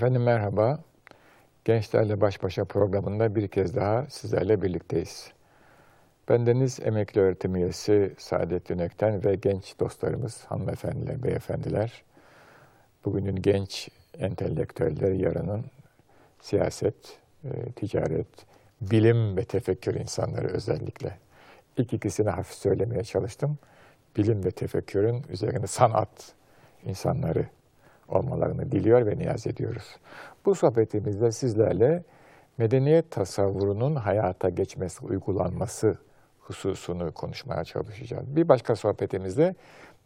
Efendim merhaba. Gençlerle Baş Başa programında bir kez daha sizlerle birlikteyiz. Bendeniz emekli öğretim üyesi Saadettin Ökten ve genç dostlarımız, hanımefendiler, beyefendiler. Bugünün genç entelektüelleri, yarının siyaset, e, ticaret, bilim ve tefekkür insanları özellikle. İlk ikisini hafif söylemeye çalıştım. Bilim ve tefekkürün üzerine sanat insanları olmalarını diliyor ve niyaz ediyoruz. Bu sohbetimizde sizlerle medeniyet tasavvurunun hayata geçmesi, uygulanması hususunu konuşmaya çalışacağız. Bir başka sohbetimizde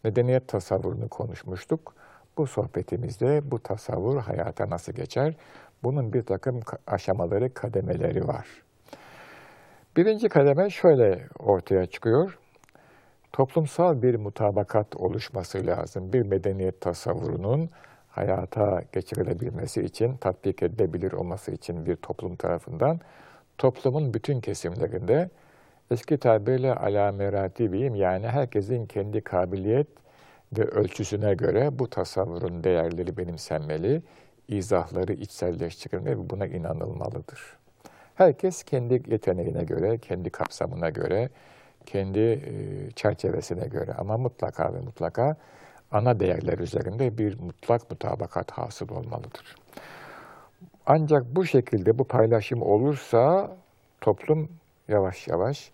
medeniyet tasavvurunu konuşmuştuk. Bu sohbetimizde bu tasavvur hayata nasıl geçer? Bunun bir takım aşamaları, kademeleri var. Birinci kademe şöyle ortaya çıkıyor. Toplumsal bir mutabakat oluşması lazım. Bir medeniyet tasavvurunun hayata geçirilebilmesi için, tatbik edilebilir olması için bir toplum tarafından toplumun bütün kesimlerinde eski tabirle ala meratibiyim yani herkesin kendi kabiliyet ve ölçüsüne göre bu tasavvurun değerleri benimsenmeli, izahları içselleştirilmeli ve buna inanılmalıdır. Herkes kendi yeteneğine göre, kendi kapsamına göre, kendi çerçevesine göre ama mutlaka ve mutlaka ana değerler üzerinde bir mutlak mutabakat hasıl olmalıdır. Ancak bu şekilde bu paylaşım olursa toplum yavaş yavaş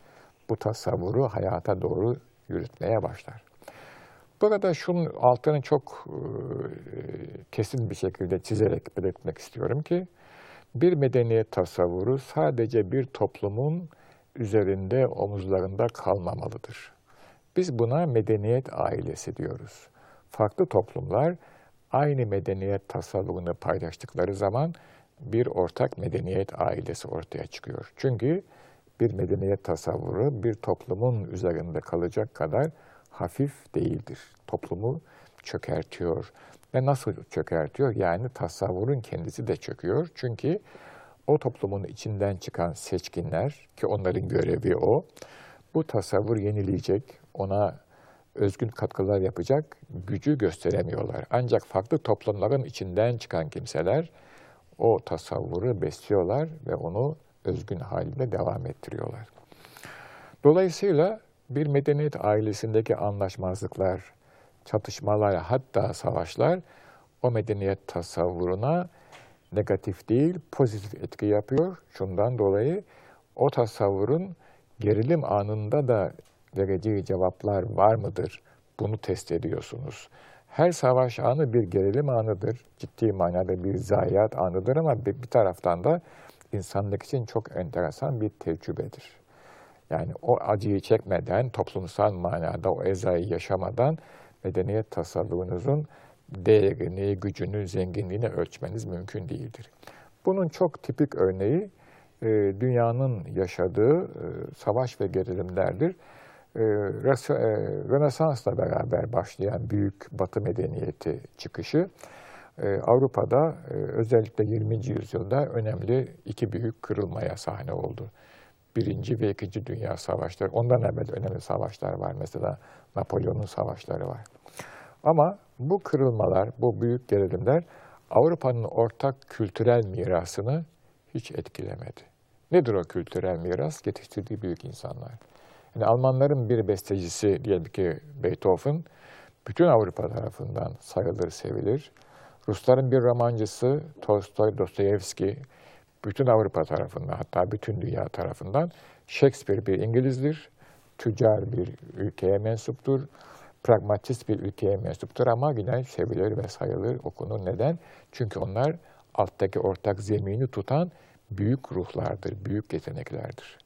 bu tasavvuru hayata doğru yürütmeye başlar. Burada şunun altını çok kesin bir şekilde çizerek belirtmek istiyorum ki bir medeniyet tasavvuru sadece bir toplumun üzerinde, omuzlarında kalmamalıdır. Biz buna medeniyet ailesi diyoruz. Farklı toplumlar aynı medeniyet tasavvurunu paylaştıkları zaman bir ortak medeniyet ailesi ortaya çıkıyor. Çünkü bir medeniyet tasavvuru bir toplumun üzerinde kalacak kadar hafif değildir. Toplumu çökertiyor. Ve nasıl çökertiyor? Yani tasavvurun kendisi de çöküyor. Çünkü o toplumun içinden çıkan seçkinler ki onların görevi o, bu tasavvur yenileyecek, ona özgün katkılar yapacak gücü gösteremiyorlar. Ancak farklı toplumların içinden çıkan kimseler o tasavvuru besliyorlar ve onu özgün halinde devam ettiriyorlar. Dolayısıyla bir medeniyet ailesindeki anlaşmazlıklar, çatışmalar, hatta savaşlar o medeniyet tasavvuruna negatif değil, pozitif etki yapıyor. Şundan dolayı o tasavvurun gerilim anında da vereceği cevaplar var mıdır? Bunu test ediyorsunuz. Her savaş anı bir gerilim anıdır. Ciddi manada bir zayiat anıdır ama bir, bir taraftan da insanlık için çok enteresan bir tecrübedir. Yani o acıyı çekmeden, toplumsal manada o ezayı yaşamadan medeniyet tasavvurunuzun değerini, gücünü, zenginliğini ölçmeniz mümkün değildir. Bunun çok tipik örneği e, dünyanın yaşadığı e, savaş ve gerilimlerdir. E, Rönesans'la beraber başlayan büyük Batı medeniyeti çıkışı Avrupa'da özellikle 20. yüzyılda önemli iki büyük kırılmaya sahne oldu. Birinci ve ikinci Dünya Savaşları, ondan evvel önemli savaşlar var. Mesela Napolyon'un savaşları var. Ama bu kırılmalar, bu büyük gerilimler Avrupa'nın ortak kültürel mirasını hiç etkilemedi. Nedir o kültürel miras? Yetiştirdiği büyük insanlar. Yani Almanların bir bestecisi diyelim ki Beethoven, bütün Avrupa tarafından sayılır, sevilir. Rusların bir romancısı Tolstoy, Dostoyevski, bütün Avrupa tarafından hatta bütün dünya tarafından. Shakespeare bir İngilizdir, tüccar bir ülkeye mensuptur, pragmatist bir ülkeye mensuptur ama yine sevilir ve sayılır, okunur. Neden? Çünkü onlar alttaki ortak zemini tutan büyük ruhlardır, büyük yeteneklerdir.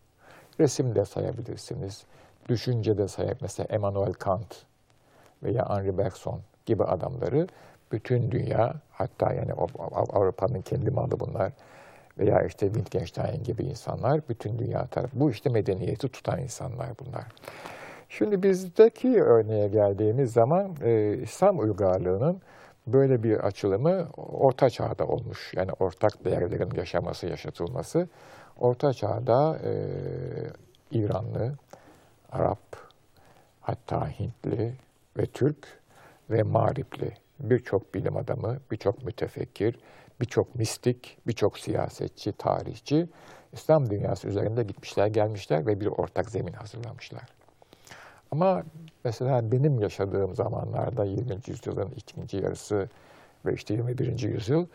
Resim de sayabilirsiniz, düşünce de sayabilirsiniz. Mesela Emmanuel Kant veya Henri Bergson gibi adamları bütün dünya, hatta yani Avrupa'nın kendi malı bunlar veya işte Wittgenstein gibi insanlar, bütün dünya tarafı. Bu işte medeniyeti tutan insanlar bunlar. Şimdi bizdeki örneğe geldiğimiz zaman e, İslam uygarlığının böyle bir açılımı Orta Çağ'da olmuş. Yani ortak değerlerin yaşaması, yaşatılması. Orta Çağ'da e, İranlı, Arap, hatta Hintli ve Türk ve Mağripli birçok bilim adamı, birçok mütefekkir, birçok mistik, birçok siyasetçi, tarihçi İslam dünyası üzerinde gitmişler, gelmişler ve bir ortak zemin hazırlamışlar. Ama mesela benim yaşadığım zamanlarda 20. yüzyılın ikinci yarısı ve işte 21. yüzyıl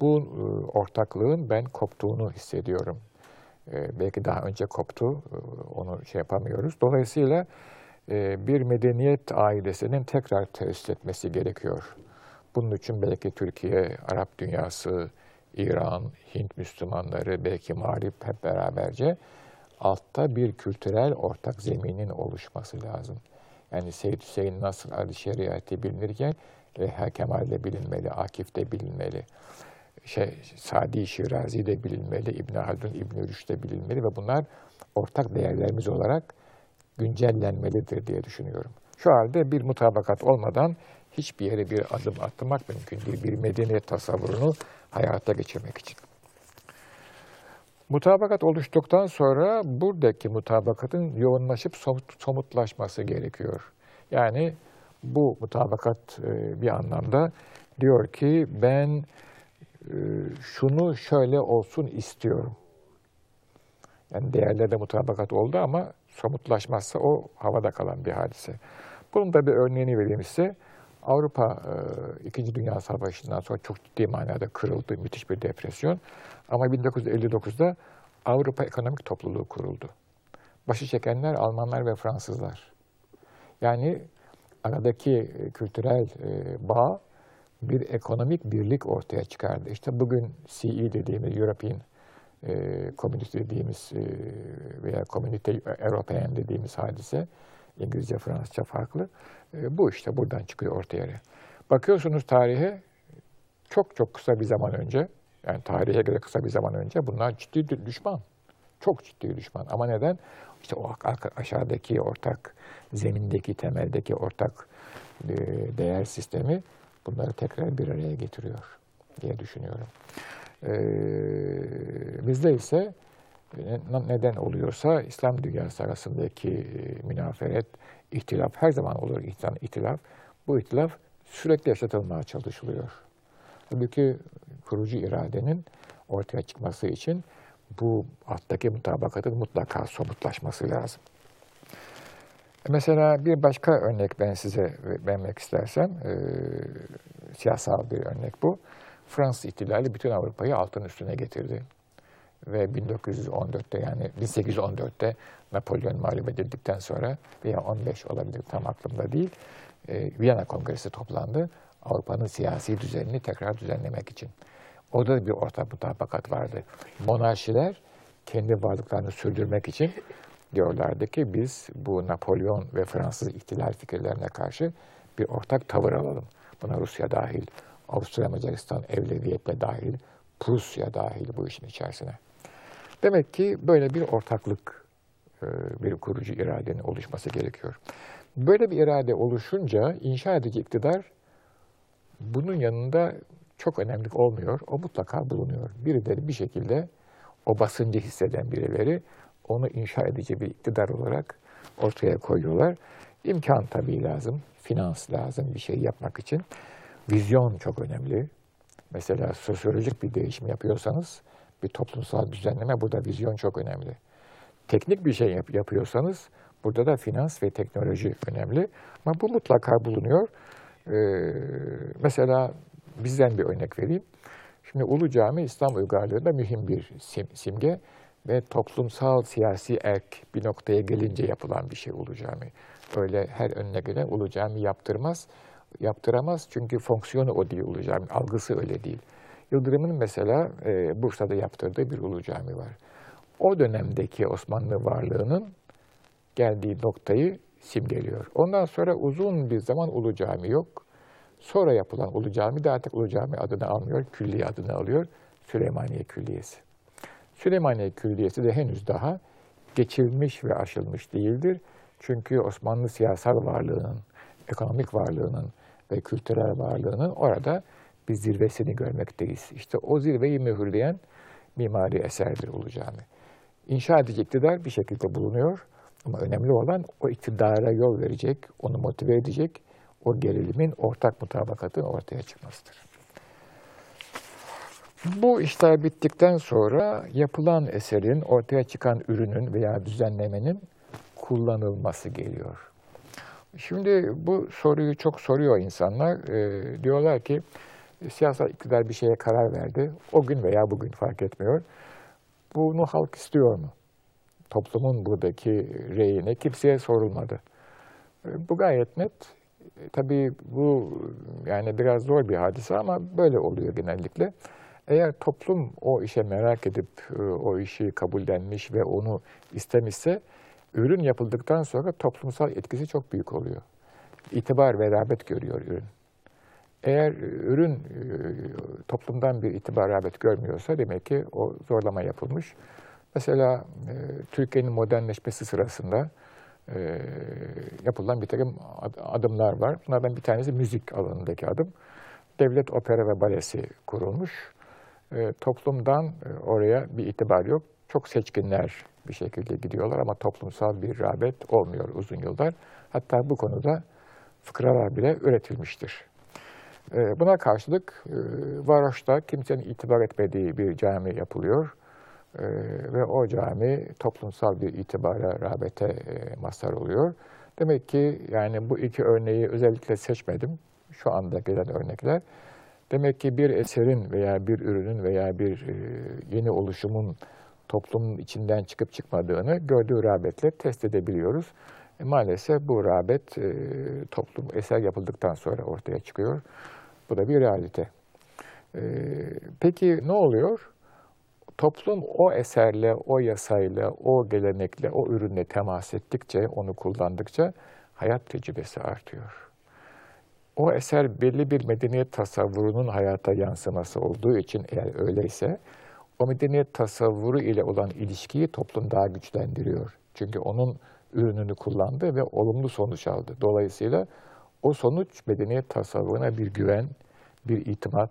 bu e, ortaklığın ben koptuğunu hissediyorum. E, belki daha önce koptu, e, onu şey yapamıyoruz. Dolayısıyla bir medeniyet ailesinin tekrar tesis etmesi gerekiyor. Bunun için belki Türkiye, Arap dünyası, İran, Hint Müslümanları, belki Mağrip hep beraberce altta bir kültürel ortak zeminin oluşması lazım. Yani Seyyid Hüseyin nasıl adı şeriatı bilinirken Reha Kemal de bilinmeli, Akif de bilinmeli. Şey, Sadi Şirazi de bilinmeli, İbn Haldun, İbn Rüşd de bilinmeli ve bunlar ortak değerlerimiz olarak güncellenmelidir diye düşünüyorum. Şu halde bir mutabakat olmadan hiçbir yere bir adım atmak mümkün değil. Bir medeniyet tasavvurunu hayata geçirmek için. Mutabakat oluştuktan sonra buradaki mutabakatın yoğunlaşıp somutlaşması gerekiyor. Yani bu mutabakat e, bir anlamda diyor ki ben şunu şöyle olsun istiyorum. Yani değerlerde mutabakat oldu ama somutlaşmazsa o havada kalan bir hadise. Bunun da bir örneğini vereyim size. Avrupa e, İkinci Dünya Savaşı'ndan sonra çok ciddi manada kırıldı, müthiş bir depresyon. Ama 1959'da Avrupa Ekonomik Topluluğu kuruldu. Başı çekenler Almanlar ve Fransızlar. Yani aradaki e, kültürel e, bağ bir ekonomik birlik ortaya çıkardı. İşte bugün CE dediğimiz European e, Community dediğimiz e, veya Community European dediğimiz hadise İngilizce, Fransızca farklı. E, bu işte buradan çıkıyor ortaya. Bakıyorsunuz tarihe çok çok kısa bir zaman önce, yani tarihe göre kısa bir zaman önce bunlar ciddi düşman. Çok ciddi düşman. Ama neden? İşte o aşağıdaki ortak, zemindeki, temeldeki ortak e, değer sistemi bunları tekrar bir araya getiriyor diye düşünüyorum. Ee, bizde ise neden oluyorsa İslam dünyası arasındaki e, münaferet, ihtilaf her zaman olur ihtilaf. Bu ihtilaf sürekli yaşatılmaya çalışılıyor. Halbuki kurucu iradenin ortaya çıkması için bu alttaki mutabakatın mutlaka somutlaşması lazım. Mesela bir başka örnek ben size vermek istersem, e, siyasal bir örnek bu. Fransız ihtilali bütün Avrupa'yı altın üstüne getirdi ve 1914'te yani 1814'te Napolyon mağlup edildikten sonra veya 15 olabilir tam aklımda değil e, Viyana Kongresi toplandı. Avrupa'nın siyasi düzenini tekrar düzenlemek için. Orada bir ortak mutabakat vardı. Monarşiler kendi varlıklarını sürdürmek için diyorlardı ki biz bu Napolyon ve Fransız ihtilal fikirlerine karşı bir ortak tavır alalım. Buna Rusya dahil, Avusturya Macaristan evleviyetle dahil, Prusya dahil bu işin içerisine. Demek ki böyle bir ortaklık, e, bir kurucu iradenin oluşması gerekiyor. Böyle bir irade oluşunca inşa edici iktidar bunun yanında çok önemli olmuyor. O mutlaka bulunuyor. Birileri bir şekilde o basıncı hisseden birileri onu inşa edici bir iktidar olarak ortaya koyuyorlar. İmkan tabii lazım, finans lazım bir şey yapmak için. Vizyon çok önemli. Mesela sosyolojik bir değişim yapıyorsanız bir toplumsal düzenleme burada vizyon çok önemli. Teknik bir şey yap yapıyorsanız burada da finans ve teknoloji önemli. Ama bu mutlaka bulunuyor. Ee, mesela bizden bir örnek vereyim. Şimdi Ulu Cami İslam uygarlığında mühim bir sim, simge ve toplumsal siyasi erk bir noktaya gelince yapılan bir şey Cami. Öyle her önüne Ulu Cami yaptırmaz. Yaptıramaz çünkü fonksiyonu o değil Cami, algısı öyle değil. Yıldırım'ın mesela e, Bursa'da yaptırdığı bir ulu cami var. O dönemdeki Osmanlı varlığının geldiği noktayı simgeliyor. Ondan sonra uzun bir zaman Ulu Cami yok. Sonra yapılan Ulu Cami de artık Ulu Cami adını almıyor, külliye adını alıyor. Süleymaniye Külliyesi. Süleymaniye Külliyesi de henüz daha geçilmiş ve aşılmış değildir. Çünkü Osmanlı siyasal varlığının, ekonomik varlığının ve kültürel varlığının orada bir zirvesini görmekteyiz. İşte o zirveyi mühürleyen mimari eserdir Ulu Cami. İnşa edici iktidar bir şekilde bulunuyor ama önemli olan o iktidara yol verecek, onu motive edecek, o gerilimin ortak mutabakatın ortaya çıkmasıdır. Bu işler bittikten sonra yapılan eserin, ortaya çıkan ürünün veya düzenlemenin kullanılması geliyor. Şimdi bu soruyu çok soruyor insanlar. E, diyorlar ki siyasal iktidar bir şeye karar verdi. O gün veya bugün fark etmiyor. Bunu halk istiyor mu? Toplumun buradaki reyine kimseye sorulmadı. E, bu gayet net. E, tabii bu yani biraz zor bir hadise ama böyle oluyor genellikle. Eğer toplum o işe merak edip e, o işi kabullenmiş ve onu istemişse ürün yapıldıktan sonra toplumsal etkisi çok büyük oluyor. İtibar ve rağbet görüyor ürün. Eğer ürün e, toplumdan bir itibar rağbet görmüyorsa demek ki o zorlama yapılmış. Mesela e, Türkiye'nin modernleşmesi sırasında yapılan bir takım adımlar var. Bunlardan bir tanesi müzik alanındaki adım. Devlet opera ve balesi kurulmuş e, toplumdan oraya bir itibar yok. Çok seçkinler bir şekilde gidiyorlar ama toplumsal bir rağbet olmuyor uzun yıllar. Hatta bu konuda fıkralar bile üretilmiştir. E, buna karşılık e, Varoş'ta kimsenin itibar etmediği bir cami yapılıyor. E, ve o cami toplumsal bir itibara, rağbete e, mazhar oluyor. Demek ki yani bu iki örneği özellikle seçmedim. Şu anda gelen örnekler. Demek ki bir eserin veya bir ürünün veya bir e, yeni oluşumun toplumun içinden çıkıp çıkmadığını gördüğü rağbetle test edebiliyoruz. E, maalesef bu rağbet e, toplum eser yapıldıktan sonra ortaya çıkıyor. Bu da bir realite. Peki ne oluyor? Toplum o eserle, o yasayla, o gelenekle, o ürünle temas ettikçe, onu kullandıkça hayat tecrübesi artıyor o eser belli bir medeniyet tasavvurunun hayata yansıması olduğu için eğer öyleyse, o medeniyet tasavvuru ile olan ilişkiyi toplum daha güçlendiriyor. Çünkü onun ürününü kullandı ve olumlu sonuç aldı. Dolayısıyla o sonuç medeniyet tasavvuruna bir güven, bir itimat,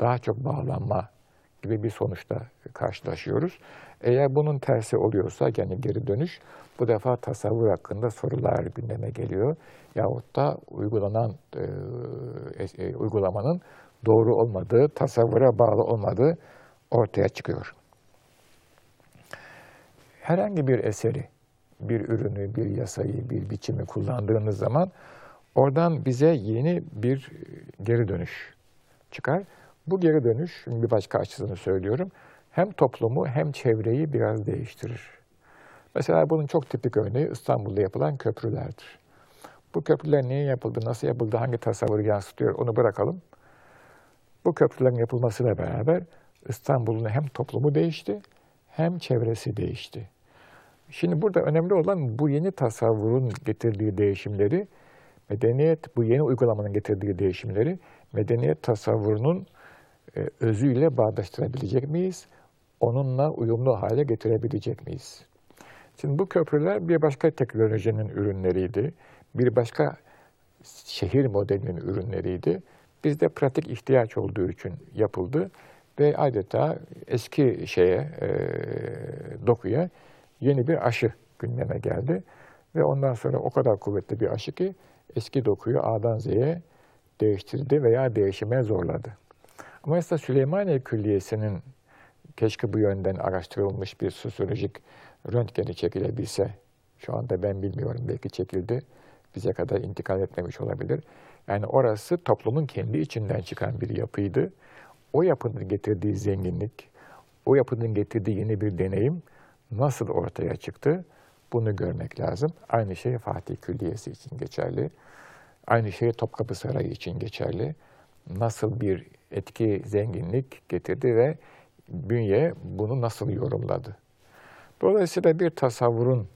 daha çok bağlanma gibi bir sonuçla karşılaşıyoruz. Eğer bunun tersi oluyorsa yani geri dönüş bu defa tasavvur hakkında sorular gündeme geliyor. Yahut da uygulanan e, e, uygulamanın doğru olmadığı, tasavvura bağlı olmadığı ortaya çıkıyor. Herhangi bir eseri, bir ürünü, bir yasayı, bir biçimi kullandığınız zaman oradan bize yeni bir geri dönüş çıkar. Bu geri dönüş, bir başka açısını söylüyorum, hem toplumu hem çevreyi biraz değiştirir. Mesela bunun çok tipik örneği İstanbul'da yapılan köprülerdir. Bu köprüler niye yapıldı, nasıl yapıldı, hangi tasavvuru yansıtıyor onu bırakalım. Bu köprülerin yapılmasıyla beraber İstanbul'un hem toplumu değişti hem çevresi değişti. Şimdi burada önemli olan bu yeni tasavvurun getirdiği değişimleri, medeniyet, bu yeni uygulamanın getirdiği değişimleri medeniyet tasavvurunun e, özüyle bağdaştırabilecek miyiz? Onunla uyumlu hale getirebilecek miyiz? Şimdi bu köprüler bir başka teknolojinin ürünleriydi. Bir başka şehir modelinin ürünleriydi. Bizde pratik ihtiyaç olduğu için yapıldı ve adeta eski şeye, e, dokuya yeni bir aşı gündeme geldi. Ve ondan sonra o kadar kuvvetli bir aşı ki eski dokuyu A'dan Z'ye değiştirdi veya değişime zorladı. Ama mesela Süleymaniye Külliyesi'nin keşke bu yönden araştırılmış bir sosyolojik röntgeni çekilebilse, şu anda ben bilmiyorum belki çekildi, bize kadar intikal etmemiş olabilir. Yani orası toplumun kendi içinden çıkan bir yapıydı. O yapının getirdiği zenginlik, o yapının getirdiği yeni bir deneyim nasıl ortaya çıktı? Bunu görmek lazım. Aynı şey Fatih Külliyesi için geçerli. Aynı şey Topkapı Sarayı için geçerli. Nasıl bir etki, zenginlik getirdi ve bünye bunu nasıl yorumladı? Dolayısıyla bir tasavvurun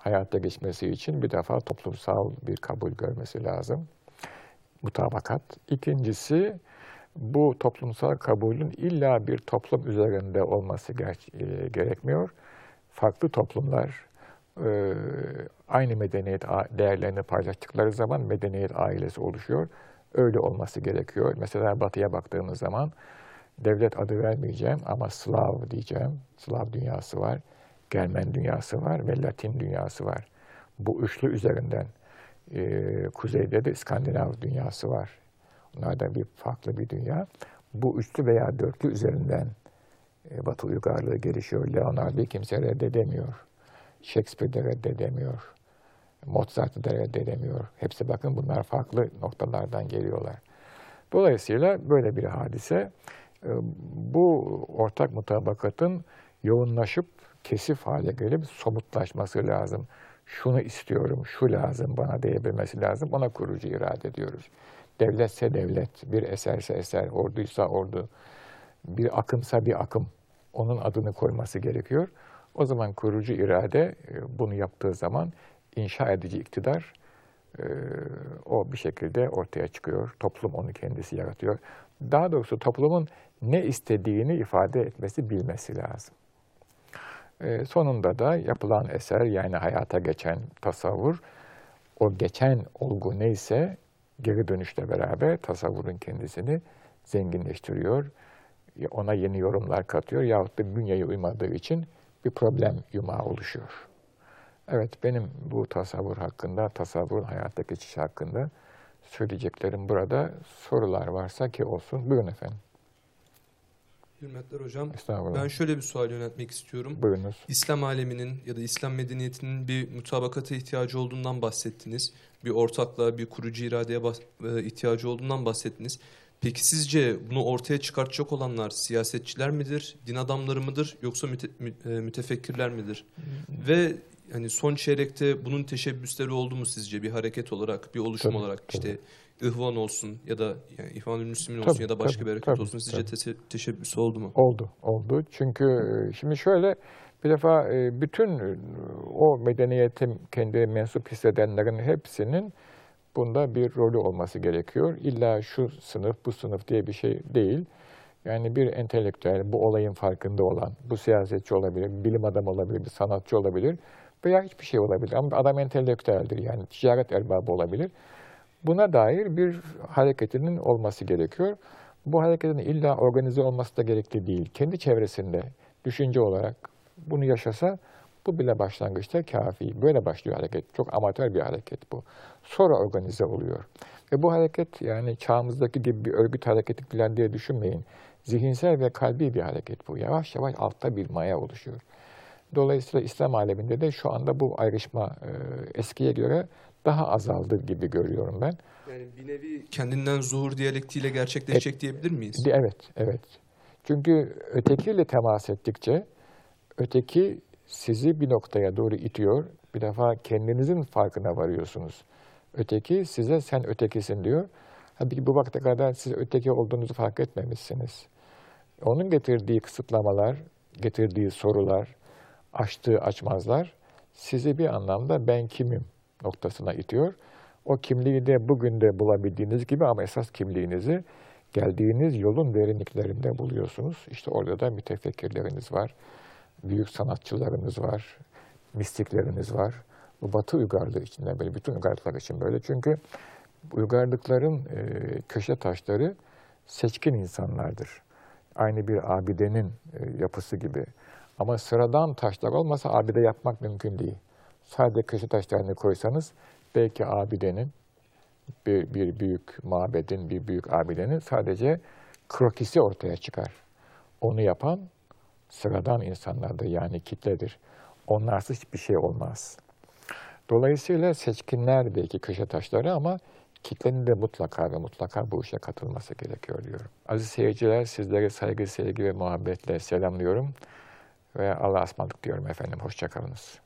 hayata geçmesi için bir defa toplumsal bir kabul görmesi lazım. Mutabakat. İkincisi, bu toplumsal kabulün illa bir toplum üzerinde olması e, gerekmiyor. Farklı toplumlar e, aynı medeniyet değerlerini paylaştıkları zaman medeniyet ailesi oluşuyor. Öyle olması gerekiyor. Mesela batıya baktığımız zaman devlet adı vermeyeceğim ama Slav diyeceğim. Slav dünyası var. Germen dünyası var ve Latin dünyası var. Bu üçlü üzerinden e, kuzeyde de İskandinav dünyası var. Onlar da bir farklı bir dünya. bu üçlü veya dörtlü üzerinden e, Batı uygarlığı gelişiyor. Leonardo'yu kimse reddedemiyor. Shakespeare de reddedemiyor. Mozart'ı da reddedemiyor. Hepsi bakın bunlar farklı noktalardan geliyorlar. Dolayısıyla böyle bir hadise e, bu ortak mutabakatın yoğunlaşıp kesif hale gelip somutlaşması lazım. Şunu istiyorum, şu lazım, bana diyebilmesi lazım. Ona kurucu irade diyoruz. Devletse devlet, bir eserse eser, orduysa ordu, bir akımsa bir akım. Onun adını koyması gerekiyor. O zaman kurucu irade e, bunu yaptığı zaman inşa edici iktidar e, o bir şekilde ortaya çıkıyor. Toplum onu kendisi yaratıyor. Daha doğrusu toplumun ne istediğini ifade etmesi, bilmesi lazım. E, sonunda da yapılan eser yani hayata geçen tasavvur, o geçen olgu neyse geri dönüşle beraber tasavvurun kendisini zenginleştiriyor. Ona yeni yorumlar katıyor yahut da bünyeye uymadığı için bir problem yumağı oluşuyor. Evet, benim bu tasavvur hakkında, tasavvurun hayatta geçiş hakkında söyleyeceklerim burada. Sorular varsa ki olsun. Buyurun efendim. Hürmetler hocam. Ben şöyle bir sual yöneltmek istiyorum. Buyurunuz. İslam aleminin ya da İslam medeniyetinin bir mutabakata ihtiyacı olduğundan bahsettiniz. Bir ortaklığa, bir kurucu iradeye e, ihtiyacı olduğundan bahsettiniz. Peki sizce bunu ortaya çıkartacak olanlar siyasetçiler midir, din adamları mıdır yoksa müte- mü- e, mütefekkirler midir? Ve hani son çeyrekte bunun teşebbüsleri oldu mu sizce bir hareket olarak, bir oluşum Tabii, olarak tabii. işte İhvan olsun ya da yani İhvanül Müslümin Tabii, olsun ya da başka tabii, bir hareket tabii, olsun sizce tabii. teşebbüsü oldu mu? Oldu, oldu. Çünkü e, şimdi şöyle bir defa e, bütün e, o medeniyete kendi mensup hissedenlerin hepsinin bunda bir rolü olması gerekiyor. İlla şu sınıf, bu sınıf diye bir şey değil. Yani bir entelektüel, bu olayın farkında olan, bu siyasetçi olabilir, bilim adamı olabilir, bir sanatçı olabilir veya hiçbir şey olabilir. Ama adam entelektüeldir yani ticaret erbabı olabilir. Buna dair bir hareketinin olması gerekiyor. Bu hareketin illa organize olması da gerekli değil. Kendi çevresinde düşünce olarak bunu yaşasa bu bile başlangıçta kafi. Böyle başlıyor hareket. Çok amatör bir hareket bu. Sonra organize oluyor. Ve bu hareket yani çağımızdaki gibi bir örgüt hareketi falan diye düşünmeyin. Zihinsel ve kalbi bir hareket bu. Yavaş yavaş altta bir maya oluşuyor. Dolayısıyla İslam aleminde de şu anda bu ayrışma e, eskiye göre daha azaldı gibi görüyorum ben. Yani bir nevi kendinden zuhur diyalektiğiyle gerçekleşecek diyebilir miyiz? Evet, evet. Çünkü ötekiyle temas ettikçe öteki sizi bir noktaya doğru itiyor. Bir defa kendinizin farkına varıyorsunuz. Öteki size sen ötekisin diyor. Halbuki bu vakte kadar siz öteki olduğunuzu fark etmemişsiniz. Onun getirdiği kısıtlamalar, getirdiği sorular, açtığı açmazlar sizi bir anlamda ben kimim noktasına itiyor. O kimliği de bugün de bulabildiğiniz gibi ama esas kimliğinizi geldiğiniz yolun derinliklerinde buluyorsunuz. İşte orada da mütefekkirleriniz var, büyük sanatçılarınız var, mistikleriniz var. Bu Batı uygarlığı içinde böyle, bütün uygarlıklar için böyle. Çünkü uygarlıkların e, köşe taşları seçkin insanlardır. Aynı bir abidenin e, yapısı gibi. Ama sıradan taşlar olmasa abide yapmak mümkün değil. Sadece köşe taşlarını koysanız belki abidenin, bir, bir büyük mabedin, bir büyük abidenin sadece krokisi ortaya çıkar. Onu yapan sıradan insanlardır yani kitledir. Onlarsız hiçbir şey olmaz. Dolayısıyla seçkinler belki köşe taşları ama kitlenin de mutlaka ve mutlaka bu işe katılması gerekiyor diyorum. Aziz seyirciler sizleri saygı, sevgi ve muhabbetle selamlıyorum ve Allah'a ısmarladık diyorum efendim. Hoşçakalınız.